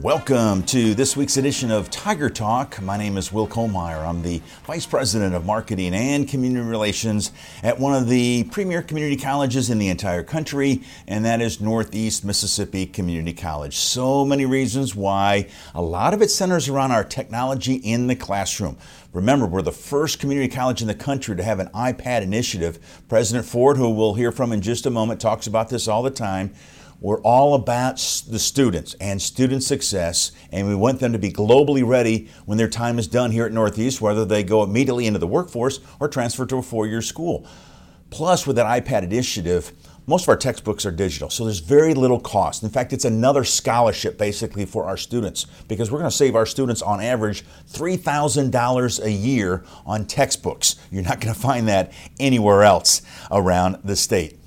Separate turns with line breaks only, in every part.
Welcome to this week's edition of Tiger Talk. My name is Will Kollmeyer. I'm the Vice President of Marketing and Community Relations at one of the premier community colleges in the entire country, and that is Northeast Mississippi Community College. So many reasons why a lot of it centers around our technology in the classroom. Remember, we're the first community college in the country to have an iPad initiative. President Ford, who we'll hear from in just a moment, talks about this all the time. We're all about the students and student success, and we want them to be globally ready when their time is done here at Northeast, whether they go immediately into the workforce or transfer to a four year school. Plus, with that iPad initiative, most of our textbooks are digital, so there's very little cost. In fact, it's another scholarship basically for our students because we're going to save our students on average $3,000 a year on textbooks. You're not going to find that anywhere else around the state.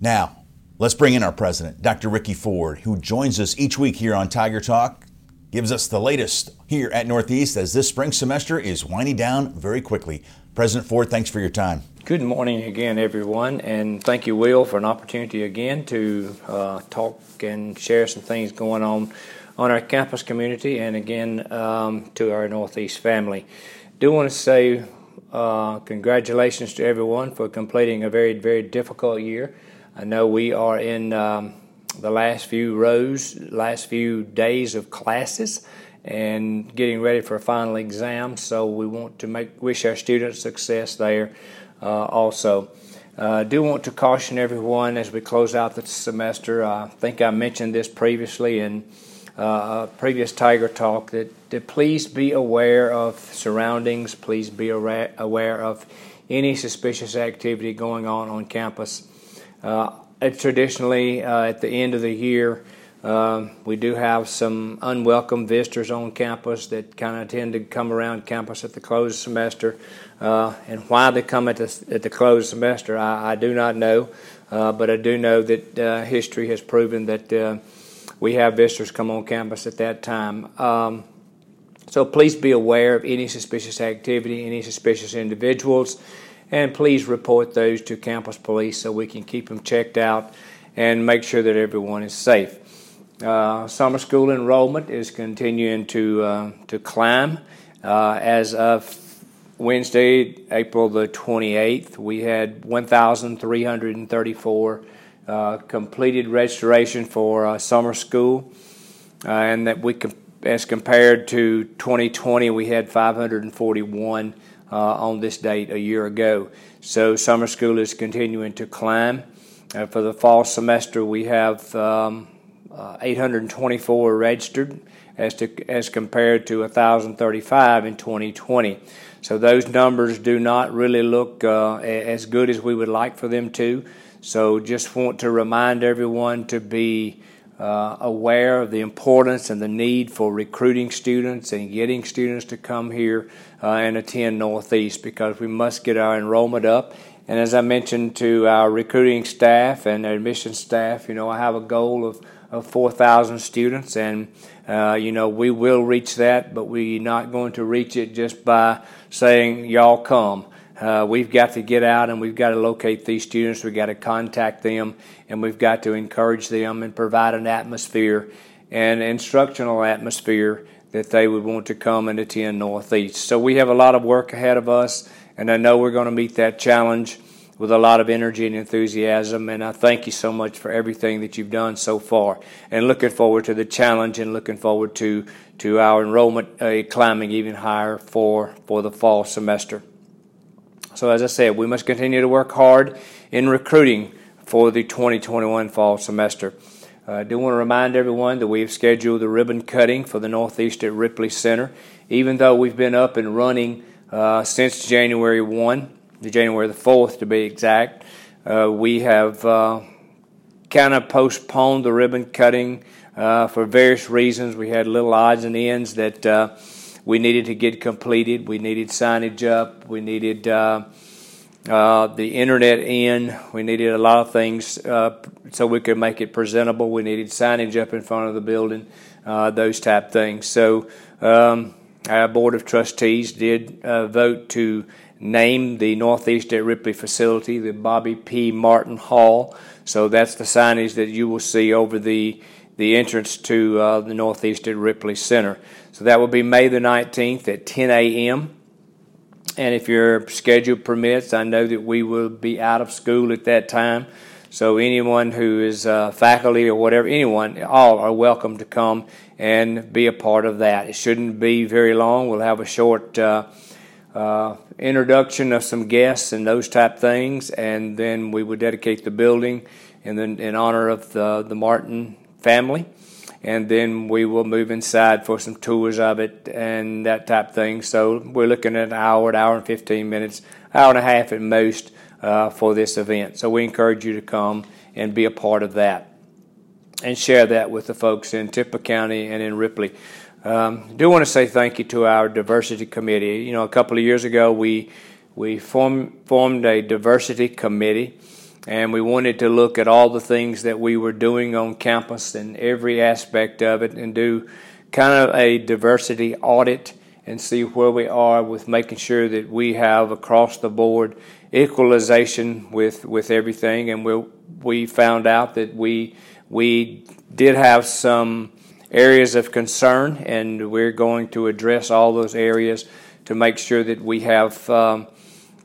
Now, Let's bring in our president, Dr. Ricky Ford, who joins us each week here on Tiger Talk, gives us the latest here at Northeast as this spring semester is winding down very quickly. President Ford, thanks for your time.
Good morning again, everyone, and thank you, Will, for an opportunity again to uh, talk and share some things going on on our campus community and again um, to our Northeast family. Do want to say uh, congratulations to everyone for completing a very, very difficult year. I know we are in um, the last few rows, last few days of classes, and getting ready for a final exam. So we want to make wish our students success there. Uh, also, uh, I uh, do want to caution everyone as we close out the semester. I think I mentioned this previously in uh, previous Tiger Talk that, that please be aware of surroundings. Please be aware of any suspicious activity going on on campus. Uh, traditionally, uh, at the end of the year, uh, we do have some unwelcome visitors on campus that kind of tend to come around campus at the close of semester. Uh, and why they come at the, at the close of semester, I, I do not know. But I do know that history has proven that we have visitors come on campus at that time. Um, so please be aware of any suspicious activity, any suspicious individuals and please report those to campus police so we can keep them checked out and make sure that everyone is safe. Uh, summer school enrollment is continuing to uh, to climb. Uh, as of Wednesday, April the 28th, we had 1,334 uh, completed registration for summer school, uh, and that we, as compared to 2020, we had 541 uh, on this date a year ago. So summer school is continuing to climb. Uh, for the fall semester, we have um, uh, 824 registered as to as compared to 1,035 in 2020. So those numbers do not really look uh, as good as we would like for them to. So just want to remind everyone to be uh, aware of the importance and the need for recruiting students and getting students to come here uh, and attend Northeast because we must get our enrollment up. And as I mentioned to our recruiting staff and admission staff, you know, I have a goal of, of 4,000 students, and, uh, you know, we will reach that, but we're not going to reach it just by saying, y'all come. Uh, we've got to get out and we've got to locate these students. We've got to contact them and we've got to encourage them and provide an atmosphere an instructional atmosphere that they would want to come and attend Northeast. So we have a lot of work ahead of us, and I know we're going to meet that challenge with a lot of energy and enthusiasm. And I thank you so much for everything that you've done so far. And looking forward to the challenge and looking forward to, to our enrollment uh, climbing even higher for, for the fall semester. So, as I said, we must continue to work hard in recruiting for the 2021 fall semester. Uh, I do want to remind everyone that we have scheduled the ribbon cutting for the Northeast at Ripley Center. Even though we've been up and running uh, since January 1, the January the 4th to be exact, uh, we have uh, kind of postponed the ribbon cutting uh, for various reasons. We had little odds and ends that uh, we needed to get completed. We needed signage up. We needed uh, uh, the internet in. We needed a lot of things uh, so we could make it presentable. We needed signage up in front of the building, uh, those type things. So um, our board of trustees did uh, vote to name the Northeast at Ripley facility the Bobby P. Martin Hall. So that's the signage that you will see over the the entrance to uh, the Northeast at Ripley Center. So that will be May the 19th at 10 a.m. And if your schedule permits, I know that we will be out of school at that time. So anyone who is uh, faculty or whatever, anyone, all are welcome to come and be a part of that. It shouldn't be very long. We'll have a short uh, uh, introduction of some guests and those type things, and then we will dedicate the building in, the, in honor of the, the Martin family. And then we will move inside for some tours of it and that type thing. So we're looking at an hour, an hour and 15 minutes, hour and a half at most uh, for this event. So we encourage you to come and be a part of that and share that with the folks in Tippah County and in Ripley. Um, do want to say thank you to our diversity committee. You know, a couple of years ago, we we form, formed a diversity committee, and we wanted to look at all the things that we were doing on campus and every aspect of it, and do kind of a diversity audit and see where we are with making sure that we have across the board equalization with with everything. And we we found out that we we did have some areas of concern, and we're going to address all those areas to make sure that we have um,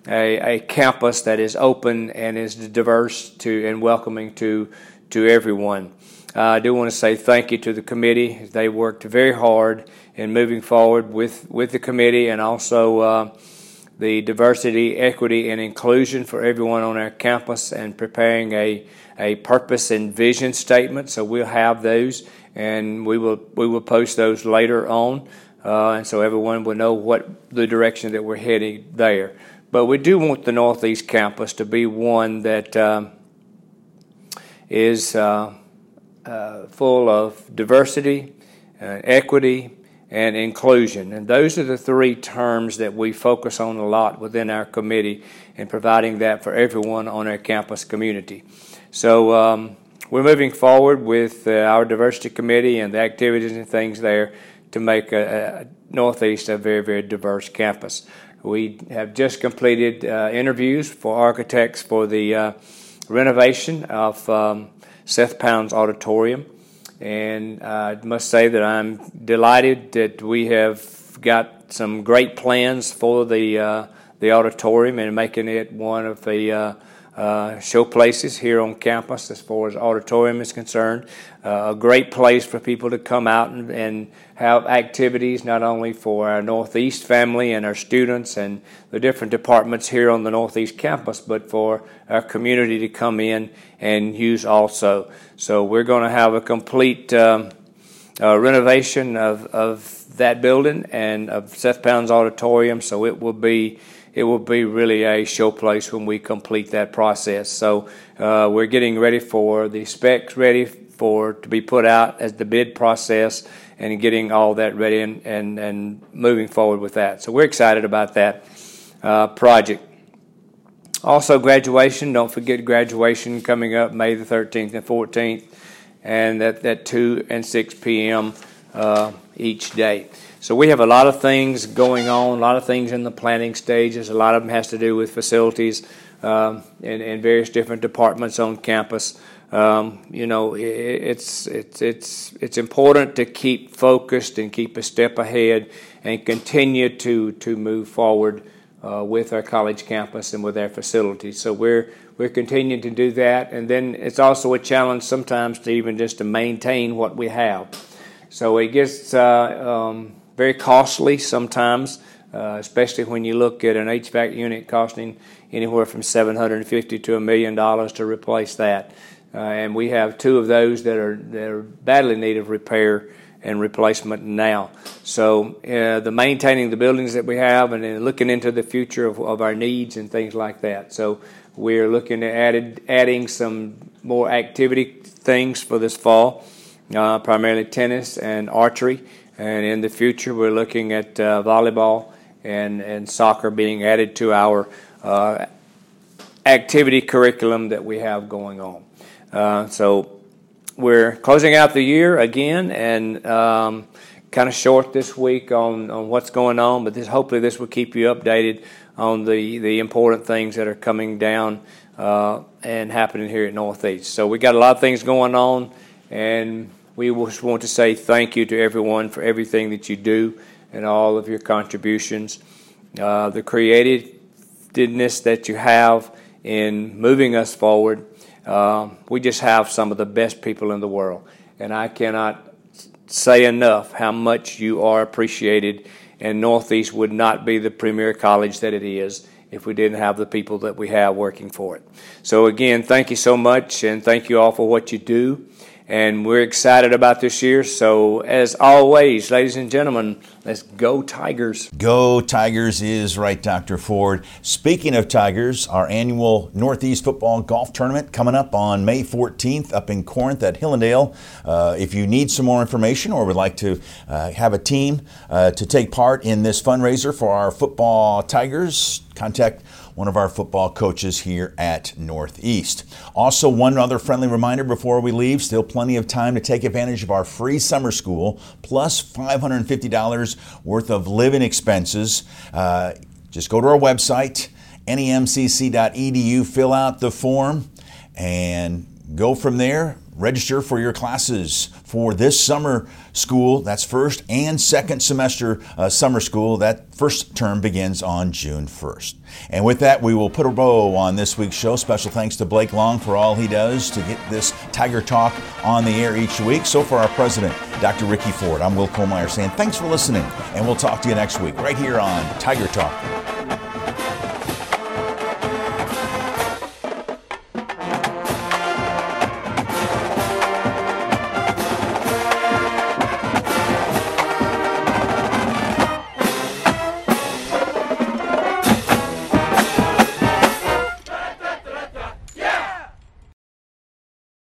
a, a, campus that is open and is diverse to and welcoming to to everyone. Uh, I do want to say thank you to the committee. They worked very hard in moving forward with, with the committee and also uh, the diversity, equity, and inclusion for everyone on our campus and preparing a, a purpose and vision statement. So we'll have those and we will we will post those later on, uh, and so everyone will know what the direction that we're heading there. But we do want the Northeast campus to be one that um, is uh, uh, full of diversity, uh, equity, and inclusion. And those are the three terms that we focus on a lot within our committee and providing that for everyone on our campus community. So um, we're moving forward with uh, our diversity committee and the activities and things there to make a, a Northeast a very, very diverse campus. We have just completed uh, interviews for architects for the uh, renovation of um, Seth Pounds Auditorium. And I must say that I'm delighted that we have got some great plans for the, uh, the auditorium and making it one of the uh, show places here on campus as far as auditorium is concerned. Uh, a great place for people to come out and, and, have activities not only for our Northeast family and our students and the different departments here on the Northeast campus, but for our community to come in and use also. So we're going to have a complete um, uh, renovation of, of that building and of Seth Pounds Auditorium, so it will be it will be really a showplace when we complete that process. So uh, we're getting ready for the specs ready for to be put out as the bid process and getting all that ready and, and, and moving forward with that. So we're excited about that uh, project. Also, graduation. Don't forget graduation coming up May the 13th and 14th, and at, at 2 and 6 p.m. Uh, each day. So we have a lot of things going on, a lot of things in the planning stages. A lot of them has to do with facilities um, and, and, various different departments on campus. Um, you know, it, it's it's it's it's important to keep focused and keep a step ahead and continue to to move forward uh, with our college campus and with our facilities. So we're we're continuing to do that, and then it's also a challenge sometimes to even just to maintain what we have. So it gets uh, um, very costly sometimes, uh, especially when you look at an HVAC unit costing anywhere from 750 to a million dollars to replace that. Uh, and we have two of those that are that are badly in need of repair and replacement now. So uh, the maintaining the buildings that we have and looking into the future of, of our needs and things like that. So we're looking at added, adding some more activity things for this fall, uh, primarily tennis and archery. And in the future, we're looking at uh, volleyball and, and soccer being added to our uh, activity curriculum that we have going on. Uh, so we're closing out the year again and um, kind of short this week on, on what's going on, but this, hopefully this will keep you updated on the, the important things that are coming down uh, and happening here at Northeast. So we got a lot of things going on, and we just want to say thank you to everyone for everything that you do and all of your contributions. Uh, the creativeness that you have in moving us forward. Uh, we just have some of the best people in the world. And I cannot say enough how much you are appreciated. And Northeast would not be the premier college that it is if we didn't have the people that we have working for it. So, again, thank you so much, and thank you all for what you do and we're excited about this year. So, as always, ladies and gentlemen, let's go Tigers.
Go Tigers is right, Dr. Ford. Speaking of Tigers, our annual Northeast Football Golf Tournament coming up on May 14th up in Corinth at Hillandale. Uh, if you need some more information or would like to uh, have a team uh, to take part in this fundraiser for our football Tigers, contact one of our football coaches here at Northeast. Also, one other friendly reminder before we leave still plenty of time to take advantage of our free summer school plus $550 worth of living expenses. Uh, just go to our website, nemcc.edu, fill out the form, and go from there register for your classes for this summer school. That's first and second semester uh, summer school. That first term begins on June 1st. And with that, we will put a bow on this week's show. Special thanks to Blake Long for all he does to get this Tiger Talk on the air each week. So, for our president, Dr. Ricky Ford, I'm Will Kollmeyer saying thanks for listening, and we'll talk to you next week right here on Tiger Talk.